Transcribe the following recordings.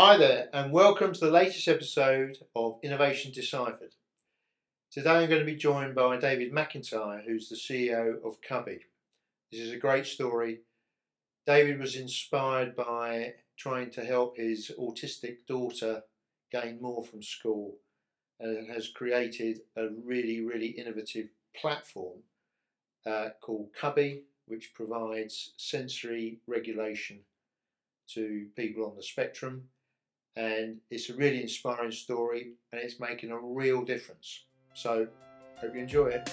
Hi there, and welcome to the latest episode of Innovation Deciphered. Today I'm going to be joined by David McIntyre, who's the CEO of Cubbie. This is a great story. David was inspired by trying to help his autistic daughter gain more from school and has created a really, really innovative platform uh, called Cubbie, which provides sensory regulation to people on the spectrum and it's a really inspiring story and it's making a real difference. So, hope you enjoy it.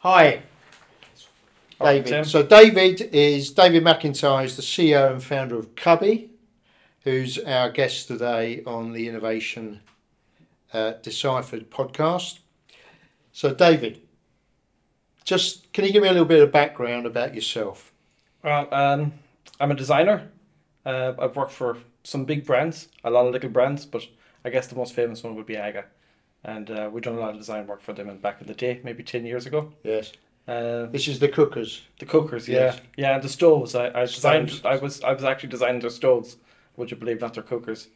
Hi, David. so David is David McIntyre is the CEO and founder of Cubbie, who's our guest today on the Innovation uh, Deciphered podcast. So, David, just can you give me a little bit of background about yourself? Well, um, I'm a designer. Uh, I've worked for some big brands, a lot of little brands, but I guess the most famous one would be AGA. And uh, we've done a lot of design work for them in back in the day, maybe 10 years ago. Yes. Uh, this is the cookers. The cookers, yeah, yes. yeah, and the stoves. I, I designed. I was I was actually designing their stoves. Would you believe not their cookers?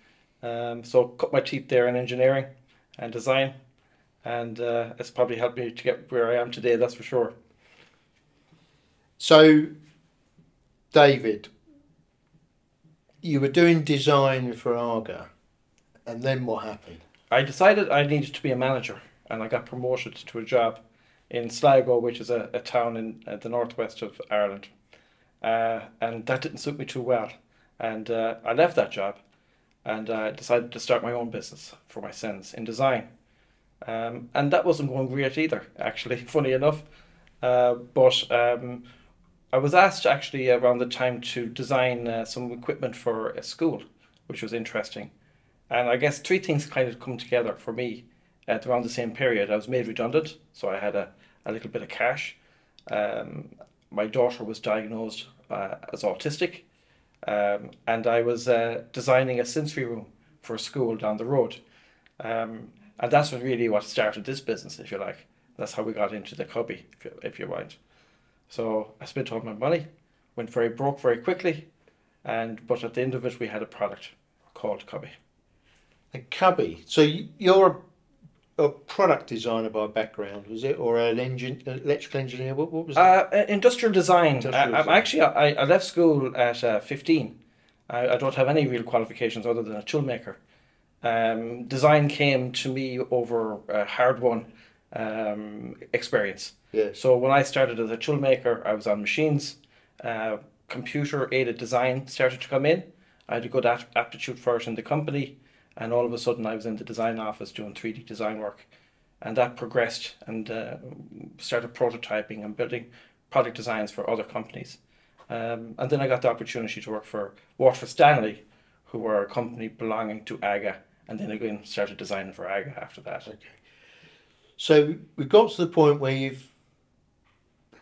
Um, so cut my teeth there in engineering, and design, and uh, it's probably helped me to get where I am today. That's for sure. So, David, you were doing design for AGA, and then what happened? I decided I needed to be a manager, and I got promoted to a job in Sligo, which is a, a town in uh, the northwest of Ireland. Uh, and that didn't suit me too well. And uh, I left that job and I decided to start my own business for my sins in design. Um, and that wasn't going great either, actually, funny enough. Uh, but um, I was asked actually around the time to design uh, some equipment for a school, which was interesting. And I guess three things kind of come together for me at around the same period. I was made redundant, so I had a, a little bit of cash. Um, my daughter was diagnosed uh, as autistic, um, and I was uh, designing a sensory room for a school down the road. Um, and that's what really what started this business, if you like. That's how we got into the Cubbie, if you, if you want. So I spent all my money, went very broke very quickly, and but at the end of it, we had a product called Cubbie. A Cubbie. So you're a product designer by background, was it, or an engine, electrical engineer? What, what was it? Uh, industrial design. Industrial I, am actually I, I left school at uh, 15. I, I don't have any real qualifications other than a toolmaker. Um, design came to me over a hard won um, experience. Yeah. So when I started as a toolmaker, I was on machines. Uh, computer aided design started to come in. I had a good aptitude for it in the company and all of a sudden I was in the design office doing 3D design work and that progressed and uh, started prototyping and building product designs for other companies. Um, and then I got the opportunity to work for Waterford Stanley, who were a company belonging to AGA, and then again started designing for AGA after that. Okay. So we got to the point where you've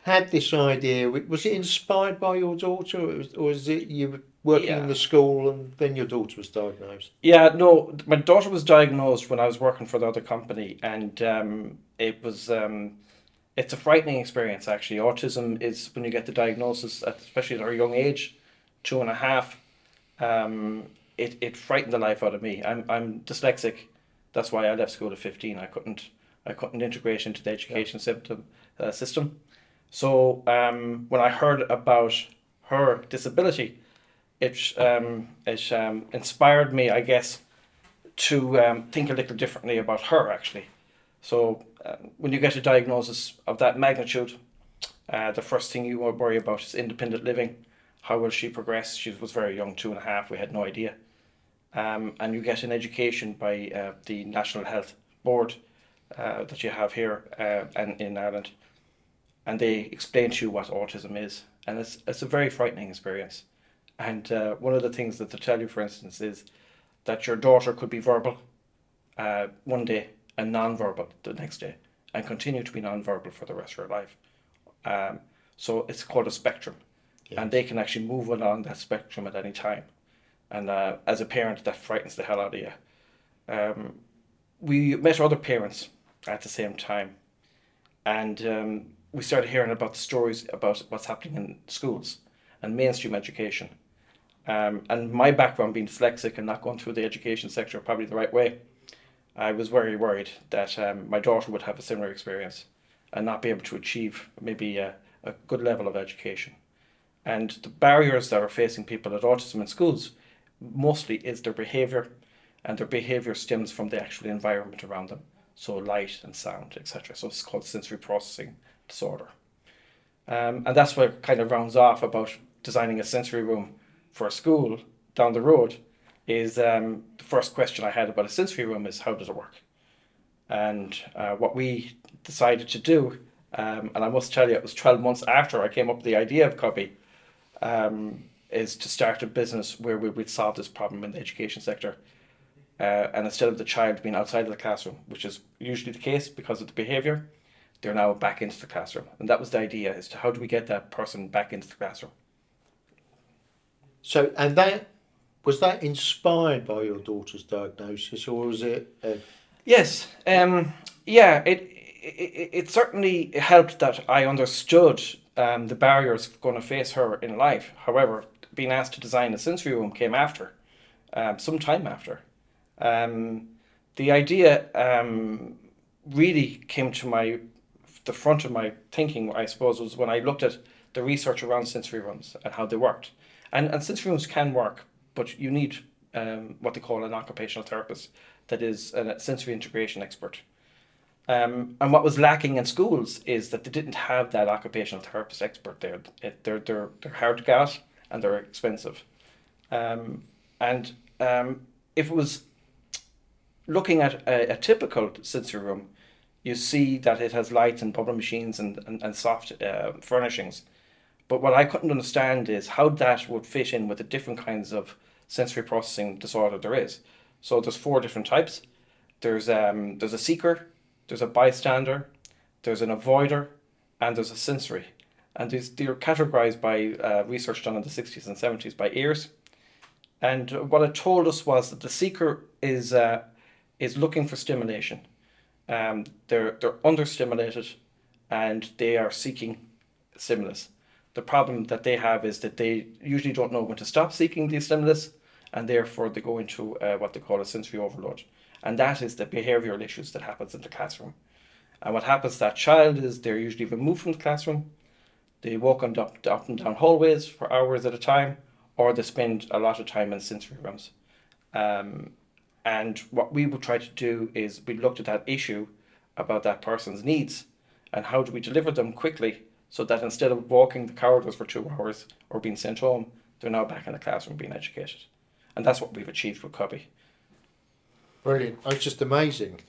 had this idea. Was it inspired by your daughter, or was, it you working yeah. in the school and then your daughter was diagnosed? Yeah, no, my daughter was diagnosed when I was working for the other company, and um, it was um, it's a frightening experience actually. Autism is when you get the diagnosis, especially at a young age, two and a half. Um, it, it frightened the life out of me. I'm I'm dyslexic. That's why I left school at fifteen. I couldn't I couldn't integrate into the education yeah. system. Uh, system. So um, when I heard about her disability, it um, it um, inspired me, I guess, to um, think a little differently about her actually. So uh, when you get a diagnosis of that magnitude, uh, the first thing you worry about is independent living. How will she progress? She was very young, two and a half. We had no idea. Um, and you get an education by uh, the National Health Board uh, that you have here uh, and in Ireland, and they explain to you what autism is, and it's it's a very frightening experience. And uh, one of the things that they tell you, for instance, is that your daughter could be verbal uh, one day and non-verbal the next day, and continue to be non-verbal for the rest of her life. Um, so it's called a spectrum, yes. and they can actually move along that spectrum at any time. And uh, as a parent, that frightens the hell out of you. Um, we met other parents at the same time, and um, we started hearing about the stories about what's happening in schools and mainstream education. Um, and my background being dyslexic and not going through the education sector probably the right way, I was very worried that um, my daughter would have a similar experience and not be able to achieve maybe a, a good level of education. And the barriers that are facing people with autism in schools mostly is their behaviour, and their behaviour stems from the actual environment around them, so light and sound, etc. So it's called sensory processing disorder. Um, and that's what kind of rounds off about designing a sensory room for a school down the road is um, the first question I had about a sensory room is how does it work? And uh, what we decided to do, um, and I must tell you, it was 12 months after I came up with the idea of Cubbie, um, is to start a business where we would solve this problem in the education sector. Uh, and instead of the child being outside of the classroom, which is usually the case because of the behaviour, they're now back into the classroom. And that was the idea as to how do we get that person back into the classroom. So, and that was that inspired by your daughter's diagnosis, or was it? Yes, um, yeah, it, it it certainly helped that I understood um, the barriers going to face her in life. However, being asked to design a sensory room came after, um, some time after. Um, the idea um, really came to my the front of my thinking, I suppose, was when I looked at the research around sensory rooms and how they worked. And, and sensory rooms can work, but you need um, what they call an occupational therapist that is a sensory integration expert. Um, and what was lacking in schools is that they didn't have that occupational therapist expert there. They're, they're, they're hard to get and they're expensive. Um, and um, if it was looking at a, a, typical sensory room, you see that it has lights and bubble machines and, and, and soft uh, furnishings. But what I couldn't understand is how that would fit in with the different kinds of sensory processing disorder there is. So there's four different types. There's um there's a seeker, there's a bystander, there's an avoider, and there's a sensory. And these they're categorized by uh, research done in the 60s and 70s by Ayres. And what it told us was that the seeker is uh, is looking for stimulation. Um, they're they're understimulated, and they are seeking stimulus. The problem that they have is that they usually don't know when to stop seeking the stimulus, and therefore they go into uh, what they call a sensory overload. And that is the behavioural issues that happens in the classroom. And what happens to that child is they're usually removed from the classroom, they walk on up, up and down hallways for hours at a time, or they spend a lot of time in sensory rooms. Um, and what we would try to do is we looked at that issue about that person's needs and how do we deliver them quickly so that instead of walking the corridors for two hours or being sent home, they're now back in the classroom being educated and that's what we've achieved with Cubbie. Brilliant! It's just amazing.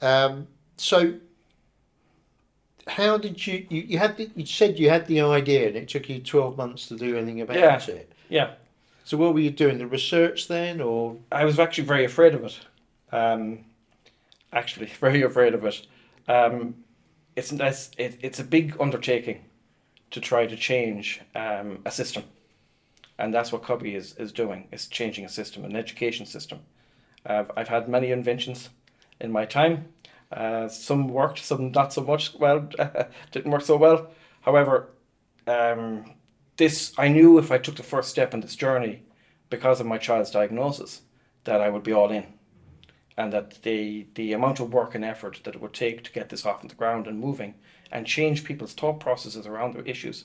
Um, so, how did you, you you had the, you said you had the idea and it took you twelve months to do anything about yeah. it. Yeah. So what were you doing? The research then, or I was actually very afraid of it. Um, actually, very afraid of it. Um, it's it's it's a big undertaking to try to change um, a system and that's what Cubbie is, is doing, is changing a system, an education system. Uh, I've had many inventions in my time. Uh, some worked, some not so much well, didn't work so well. However, um, this I knew if I took the first step in this journey, because of my child's diagnosis, that I would be all in, and that the the amount of work and effort that it would take to get this off the ground and moving, and change people's thought processes around their issues,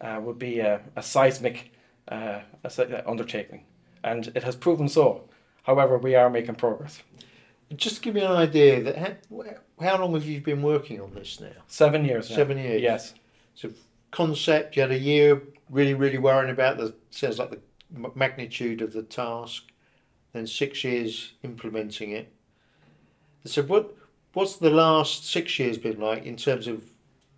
uh, would be a, a seismic uh, undertaking, and it has proven so. However, we are making progress. Just to give you an idea, that how, how long have you been working on this now? Seven years. Now. Seven years. Yes. So concept, you had a year really, really worrying about the sounds like the magnitude of the task, then six years implementing it. So what what's the last six years been like in terms of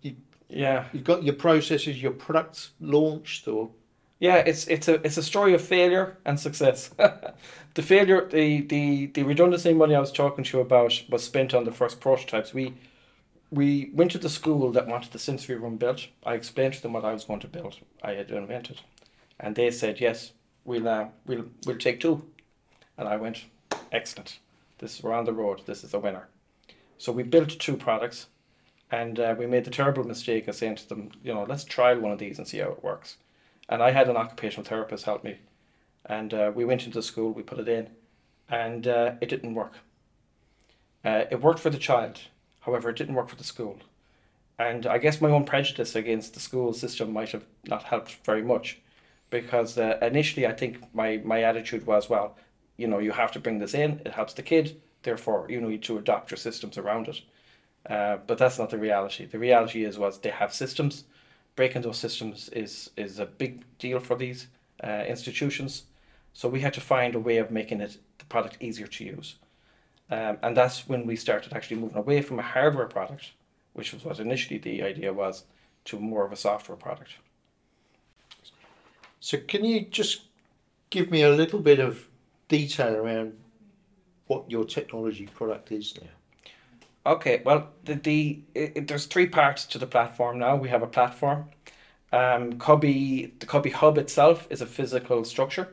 you, yeah you've got your processes, your products launched or yeah, it's it's a it's a story of failure and success. the failure, the the the redundancy money I was talking to you about was spent on the first prototypes. We we went to the school that wanted the sensory room built. I explained to them what I was going to build. I had invented, and they said yes, we'll uh, we'll we'll take two, and I went excellent. This we're on the road. This is a winner. So we built two products, and uh, we made the terrible mistake of saying to them, you know, let's trial one of these and see how it works. And I had an occupational therapist help me, and uh, we went into the school. We put it in, and uh, it didn't work. Uh, it worked for the child, however, it didn't work for the school. And I guess my own prejudice against the school system might have not helped very much because uh, initially I think my, my attitude was, well, you know, you have to bring this in, it helps the kid, therefore you need to adopt your systems around it. Uh, but that's not the reality. The reality is was they have systems. Breaking those systems is is a big deal for these uh, institutions. So we had to find a way of making it the product easier to use. Um, and that's when we started actually moving away from a hardware product, which was what initially the idea was, to more of a software product. So, can you just give me a little bit of detail around what your technology product is now? Okay, well, the, the it, there's three parts to the platform now. We have a platform. Um, Cubbie, the Cubbie Hub itself is a physical structure.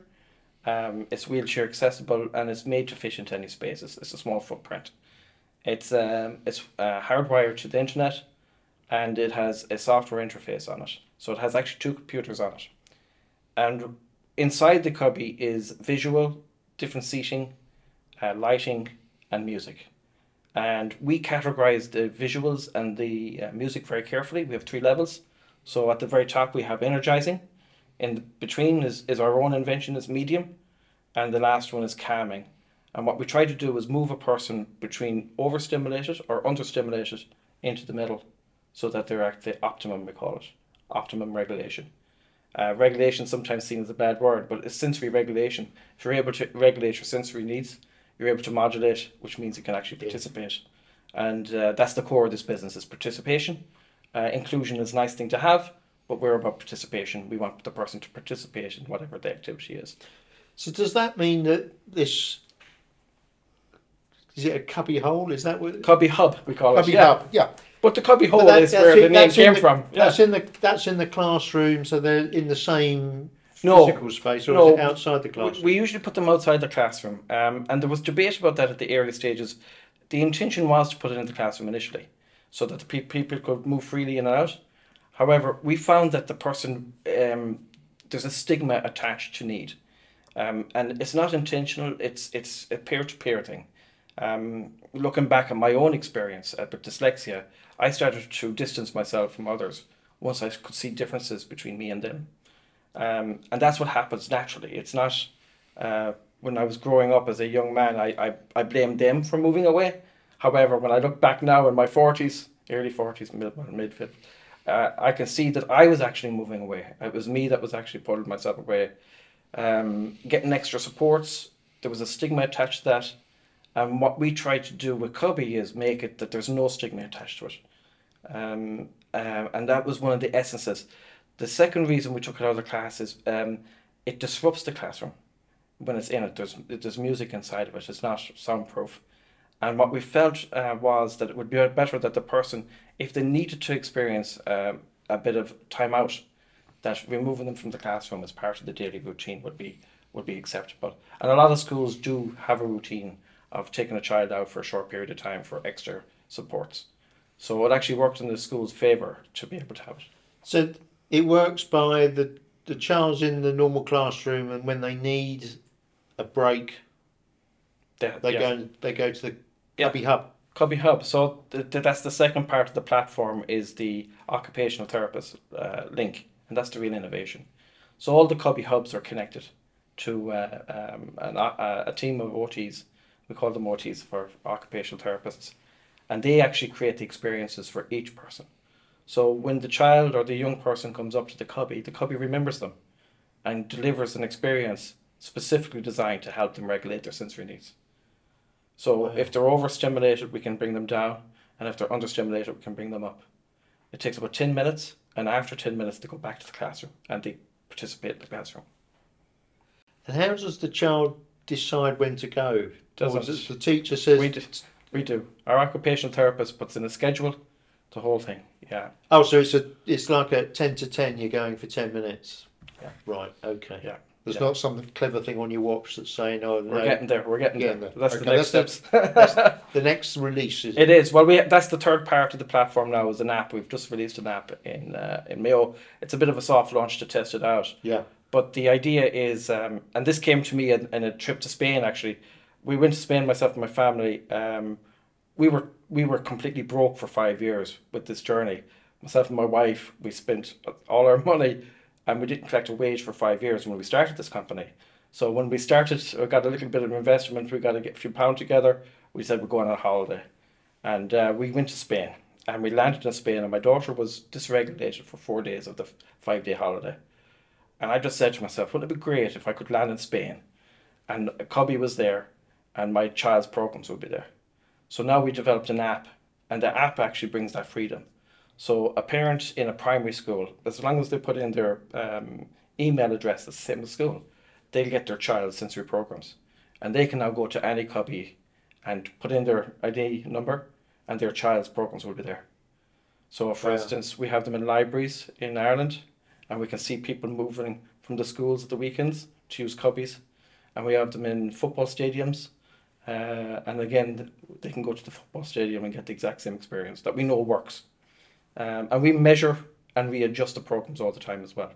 Um, it's wheelchair accessible and it's made to fit into any spaces. It's a small footprint. It's um, it's uh, hardwired to the internet, and it has a software interface on it. So it has actually two computers on it, and inside the Cubbie is visual, different seating, uh, lighting, and music. And we categorize the visuals and the uh, music very carefully. We have three levels. So at the very top we have energizing, in between is, is our own invention is medium, and the last one is calming. And what we try to do is move a person between overstimulated or understimulated into the middle so that they're at the optimum, we call it, optimum regulation. Uh, regulation sometimes seen as a bad word, but it's sensory regulation. If you're able to regulate your sensory needs, you're able to modulate, which means you can actually participate. And uh, that's the core of this business is participation. Uh, inclusion is a nice thing to have, but we're about participation. We want the person to participate in whatever the activity is. So, does that mean that this is it a cubby hole? Is that what Cubbie Hub, we call cubby it. Yeah. hub? Yeah, But the Cubby Hole that- is where in- the name came the- from. Yeah. that's in the that's in the classroom. So they're in the same No. physical space, or No. is it outside the We, we usually put them outside the classroom, um, and there was debate about that at the early stages. The intention was to put it in the classroom initially, so that the pe- people could move freely in and out. However, we found that the person um, there's a stigma attached to need, um, and it's not intentional. It's it's a peer to peer thing. Um, looking back at my own experience uh, with dyslexia, I started to distance myself from others once I could see differences between me and them. Um, and that's what happens naturally. It's not uh, when I was growing up as a young man, I, I, I blamed them for moving away. However, when I look back now in my 40s, early 40s, mid, mid 50s, uh, I can see that I was actually moving away. It was me that was actually pulling myself away. Um, getting extra supports, there was a stigma attached to that. And what we try to do with Cubbie is make it that there's no stigma attached to it. Um, uh, and that was one of the essences. The second reason we took it out of the class is um, it disrupts the classroom when it's in it. There's there's music inside of it. It's not soundproof. And what we felt uh, was that it would be better that the person, if they needed to experience um, a bit of time out, that removing them from the classroom as part of the daily routine would be would be acceptable. And a lot of schools do have a routine of taking a child out for a short period of time for extra supports. So it actually worked in the school's favour to be able to have it. So it works by the the child's in the normal classroom, and when they need a break, They, they go they go to the Yeah. Cubbie hub. Cubbie Hub. So th- th- that's the second part of the platform is the occupational therapist uh, link, and that's the real innovation. So all the Cubbie Hubs are connected to uh, um, an, uh, a team of OTs. We call them OTs for occupational therapists, and they actually create the experiences for each person. So when the child or the young person comes up to the Cubbie, the Cubbie remembers them, and delivers an experience specifically designed to help them regulate their sensory needs. So Wow. if they're overstimulated, we can bring them down, and if they're understimulated, we can bring them up. It takes about ten minutes, and after ten minutes, they go back to the classroom and they participate in the classroom. And how does the child decide when to go? Doesn't- does the teacher says, We do, we do. Our occupational therapist puts in a schedule, the whole thing. Yeah, "Oh, so it's a it's like a ten to ten. You're going for ten minutes." Yeah. Right. Okay. Yeah. There's Yeah. not some clever thing on your watch that's saying, "Oh, We're getting there. We're getting Getting there. there. That's Okay, the next that's steps. the next release is." It is. Well, we that's the third part of the platform now is an app. We've just released an app in uh, in Mayo. It's a bit of a soft launch to test it out. Yeah, But the idea is, um, and this came to me in, in a trip to Spain. Actually, we went to Spain myself and my family. Um, we were we were completely broke for five years with this journey. Myself and my wife, we spent all our money, and we didn't collect a wage for five years when we started this company. So when we started, we got a little bit of investment. We got a few pounds together. We said we're going on a holiday, and uh, we went to Spain. And we landed in Spain, and my daughter was dysregulated for four days of the five day holiday. And I just said to myself, wouldn't it be great if I could land in Spain and a Cubbie was there and my child's programs would be there? So now we developed an app, and the app actually brings that freedom. So a parent in a primary school, as long as they put in their um, email address the same as school, they'll get their child's sensory programs. And they can now go to any Cubbie and put in their ID number, and their child's programs will be there. So, for Wow. instance, we have them in libraries in Ireland, and we can see people moving from the schools at the weekends to use cubbies. And we have them in football stadiums. Uh, and again, they can go to the football stadium and get the exact same experience that we know works. Um, and we measure and we adjust the programs all the time as well.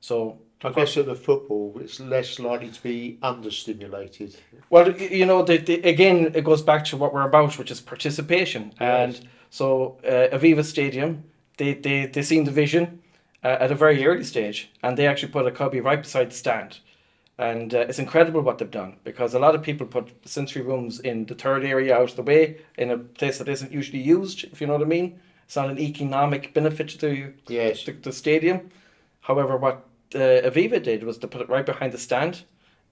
So, I guess at the football, it's less likely to be understimulated. well, you know, the, the, again, it goes back to what we're about, which is participation. Yes. And so, uh, Aviva Stadium, they, they, they seen the vision uh, at a very early stage, and they actually put a Cubbie right beside the stand. And uh, it's incredible what they've done because a lot of people put sensory rooms in the third area out of the way in a place that isn't usually used, if you know what I mean. It's not an economic benefit to the, Yes, the, the stadium. However, what uh, Aviva did was to put it right behind the stand,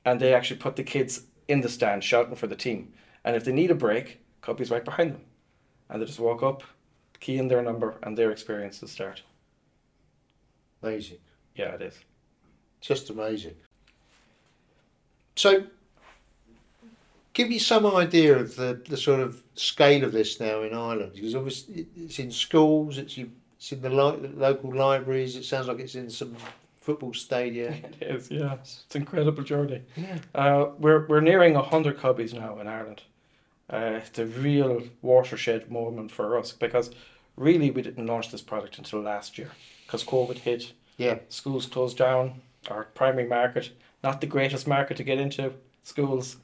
and they actually put the kids in the stand shouting for the team. And if they need a break, Cubbie's right behind them, and they just walk up, key in their number, and their experience will start. Amazing. Yeah, it is. Just amazing. So, give me some idea of the, the sort of scale of this now in Ireland, because obviously it's in schools, it's, it's in the lo- local libraries, it sounds like it's in some football stadia. It is. Yeah, it's an incredible journey. Yeah. Uh, we're we're nearing hundred Cubbies now in Ireland. Uh, it's a real watershed moment for us because really we didn't launch this product until last year because COVID hit. Yeah. schools closed down. Our primary market, not the greatest market to get into, schools,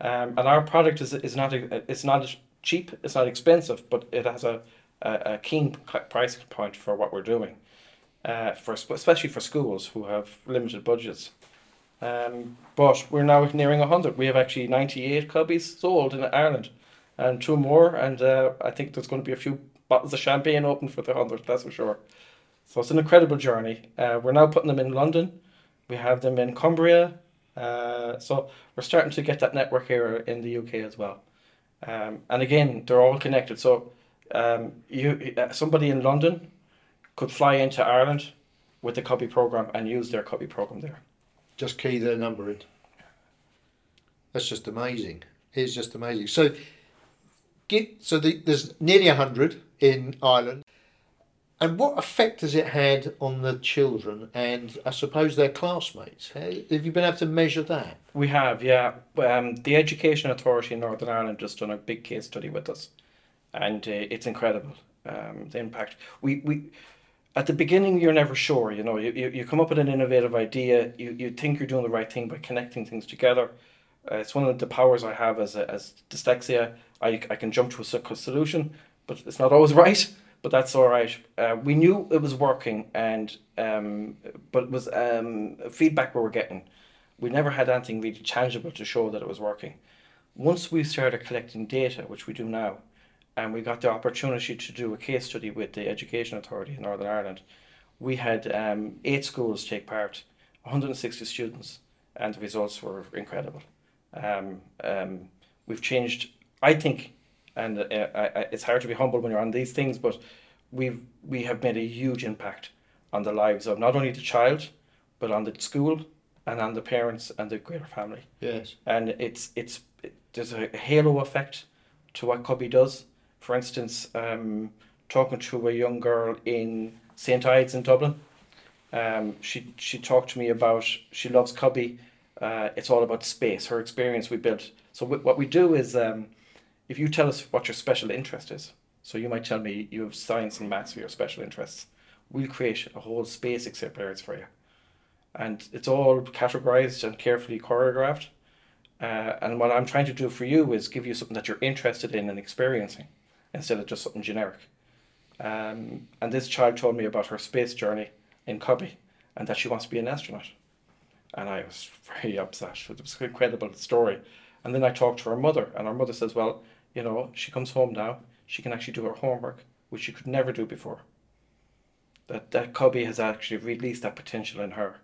um, and our product is is not a, it's not cheap, it's not expensive, but it has a a, a keen price point for what we're doing, uh, for especially for schools who have limited budgets. Um, but we're now nearing hundred. We have actually ninety eight cubbies sold in Ireland, and two more, and uh, I think there's going to be a few bottles of champagne open for the hundred. That's for sure. So it's an incredible journey. Uh, we're now putting them in London. We have them in Cumbria. Uh, so we're starting to get that network here in the UK as well. Um, and again, they're all connected. So um, you uh, somebody in London could fly into Ireland with the Cubbie program and use their Cubbie program there. Just key their number in. That's just amazing. It's just amazing. So, get so the, there's nearly hundred in Ireland, and what effect has it had on the children and I suppose their classmates? Have you been able to measure that? We have, yeah. Um, the Education Authority in Northern Ireland just done a big case study with us, and uh, it's incredible. Um, the impact. We we at the beginning you're never sure. You know, you, you, you come up with an innovative idea. You, you think you're doing the right thing by connecting things together. Uh, it's one of the powers I have as a, as dyslexia. I, I can jump to a solution, but it's not always right. But that's all right. Uh, we knew it was working, and um, but it was um, feedback we were getting we never had anything really tangible to show that it was working. Once we started collecting data, which we do now, and we got the opportunity to do a case study with the Education Authority in Northern Ireland, we had um, eight schools take part, 160 students, and the results were incredible. Um, um, we've changed, I think, and uh, I, I, it's hard to be humble when you're on these things, but we've we have made a huge impact on the lives of not only the child, but on the school and on the parents and the greater family. Yes. And it's it's it, there's a halo effect to what Cubbie does. For instance, um, talking to a young girl in St Ides in Dublin, Um, she she talked to me about she loves Cubbie. Uh, it's all about space. Her experience we built. So w- what we do is, um, if you tell us what your special interest is, so you might tell me you have science and maths for your special interests, we'll create a whole space experience for you, and it's all categorized and carefully choreographed. Uh, and what I'm trying to do for you is give you something that you're interested in and experiencing, instead of just something generic. Um, and this child told me about her space journey in Cubbie and that she wants to be an astronaut. And I was very upset. It was an incredible story. And then I talked to her mother, and her mother says, Well, you know, she comes home now, she can actually do her homework, which she could never do before. That, that Cubbie has actually released that potential in her,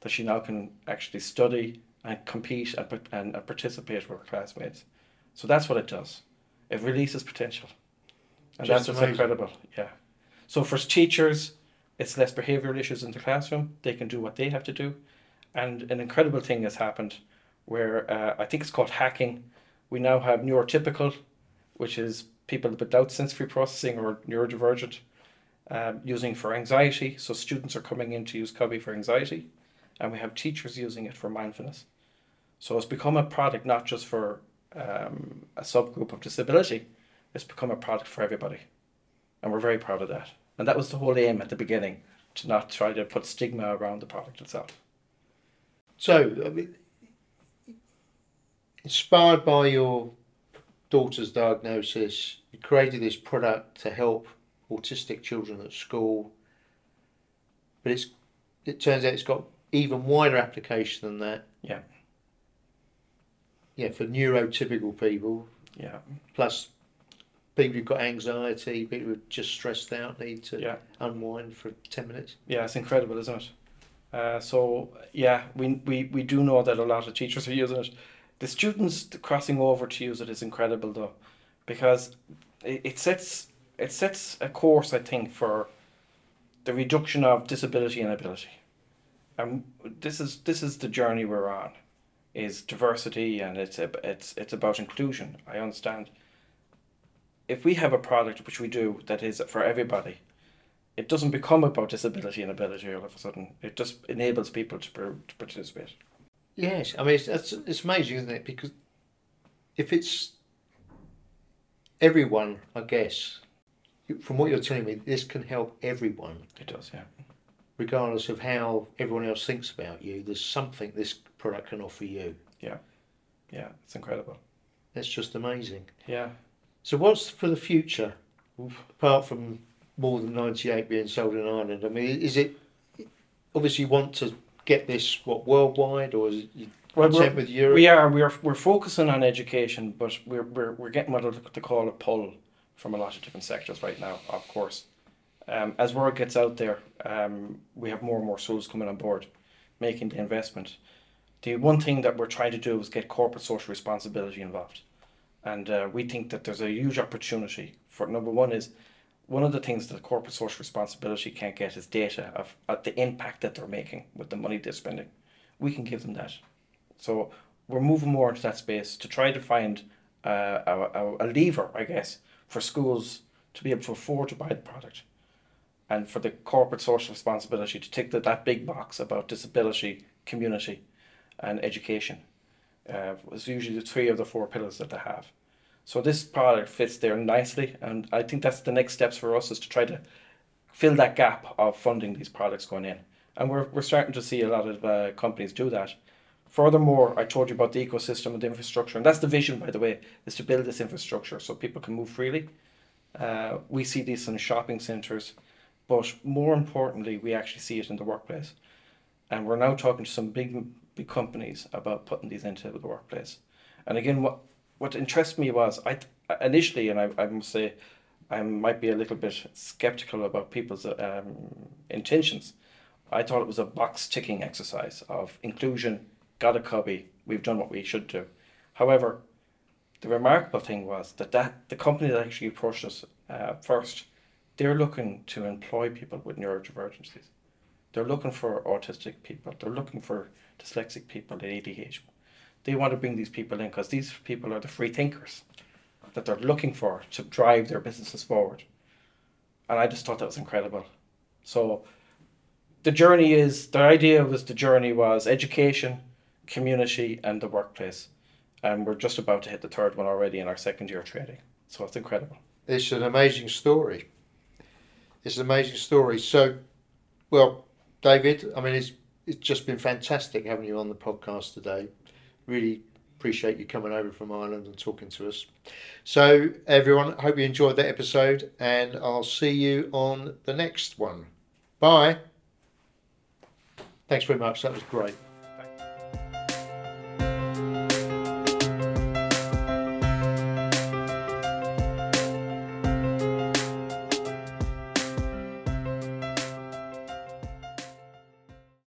that she now can actually study and compete and, and, and participate with her classmates. So that's what it does. It releases potential. And Just that's what's amazing. incredible. Yeah. So for teachers, it's less behavioural issues in the classroom. They can do what they have to do. And an incredible thing has happened where uh, I think it's called hacking. We now have neurotypical, which is people without sensory processing or neurodivergent, um, using for anxiety. So students are coming in to use Cubbie for anxiety, and we have teachers using it for mindfulness. So it's become a product not just for um, a subgroup of disability, it's become a product for everybody. And we're very proud of that. And that was the whole aim at the beginning to not try to put stigma around the product itself. So, I mean, inspired by your daughter's diagnosis, you created this product to help autistic children at school. But it's it turns out it's got even wider application than that. Yeah. Yeah, for neurotypical people, Yeah, plus people who've got anxiety, people who are just stressed out, need to yeah, unwind for ten minutes. yeah. It's incredible, isn't it? Uh, so yeah, we, we we do know that a lot of teachers are using it. The students crossing over to use it is incredible though, because it, it sets it sets a course I think for the reduction of disability and ability. And this is this is the journey we're on, is diversity and it's it's it's about inclusion. I understand. If we have a product which we do that is for everybody, it doesn't become about disability and ability all of a sudden. It just enables people to, to participate. Yes, I mean it's that's, it's amazing, isn't it? Because if it's everyone, I guess, from what you're telling me, this can help everyone, It does, yeah. regardless of how everyone else thinks about you. There's something this product can offer you. Yeah, yeah, it's incredible. That's just amazing. Yeah. So, what's for the future, apart from more than 98 being sold in Ireland? I mean, is it obviously you want to get this what worldwide, or is it Well, content with Europe? we are we're we're focusing on education, but we're we're, we're getting what they call a pull from a lot of different sectors right now. Of course, um, as word gets out there, um, we have more and more schools coming on board, making the investment. The one thing that we're trying to do is get corporate social responsibility involved, and uh, we think that there's a huge opportunity for number one is one of the things that corporate social responsibility can't get is data of, the impact that they're making with the money they're spending. We can give them that. So we're moving more into that space to try to find uh, a, a, lever, I guess, for schools to be able to afford to buy the product, and for the corporate social responsibility to tick that, that big box about disability, community, and education. Uh, it's usually the three of the four pillars that they have. So this product fits there nicely, and I think that's the next steps for us is to try to fill that gap of funding these products going in, and we're we're starting to see a lot of uh, companies do that. Furthermore, I told you about the ecosystem and the infrastructure, and that's the vision, by the way, is to build this infrastructure so people can move freely. Uh, we see this in shopping centres, but more importantly, we actually see it in the workplace, and we're now talking to some big big companies about putting these into the workplace. And again, what what interests me was I initially, and I, I must say, I might be a little bit skeptical about people's um, intentions. I thought it was a box ticking exercise of inclusion, got a Cubbie, we've done what we should do. However, the remarkable thing was that, that the company that actually approached us uh, first, they're looking to employ people with neurodivergencies. They're looking for autistic people. They're looking for dyslexic people, ADHD. They want to bring these people in because these people are the free thinkers that they're looking for to drive their businesses forward. And I just thought that was incredible. So the journey is the idea was the journey was education, community, and the workplace, and we're just about to hit the third one already in our second year trading. So it's incredible. It's an amazing story. It's an amazing story. So, well, David, I mean, it's it's just been fantastic having you on the podcast today. Really appreciate you coming over from Ireland and talking to us. So, everyone, hope you enjoyed that episode, and I'll see you on the next one. Bye. Thanks very much. That was great.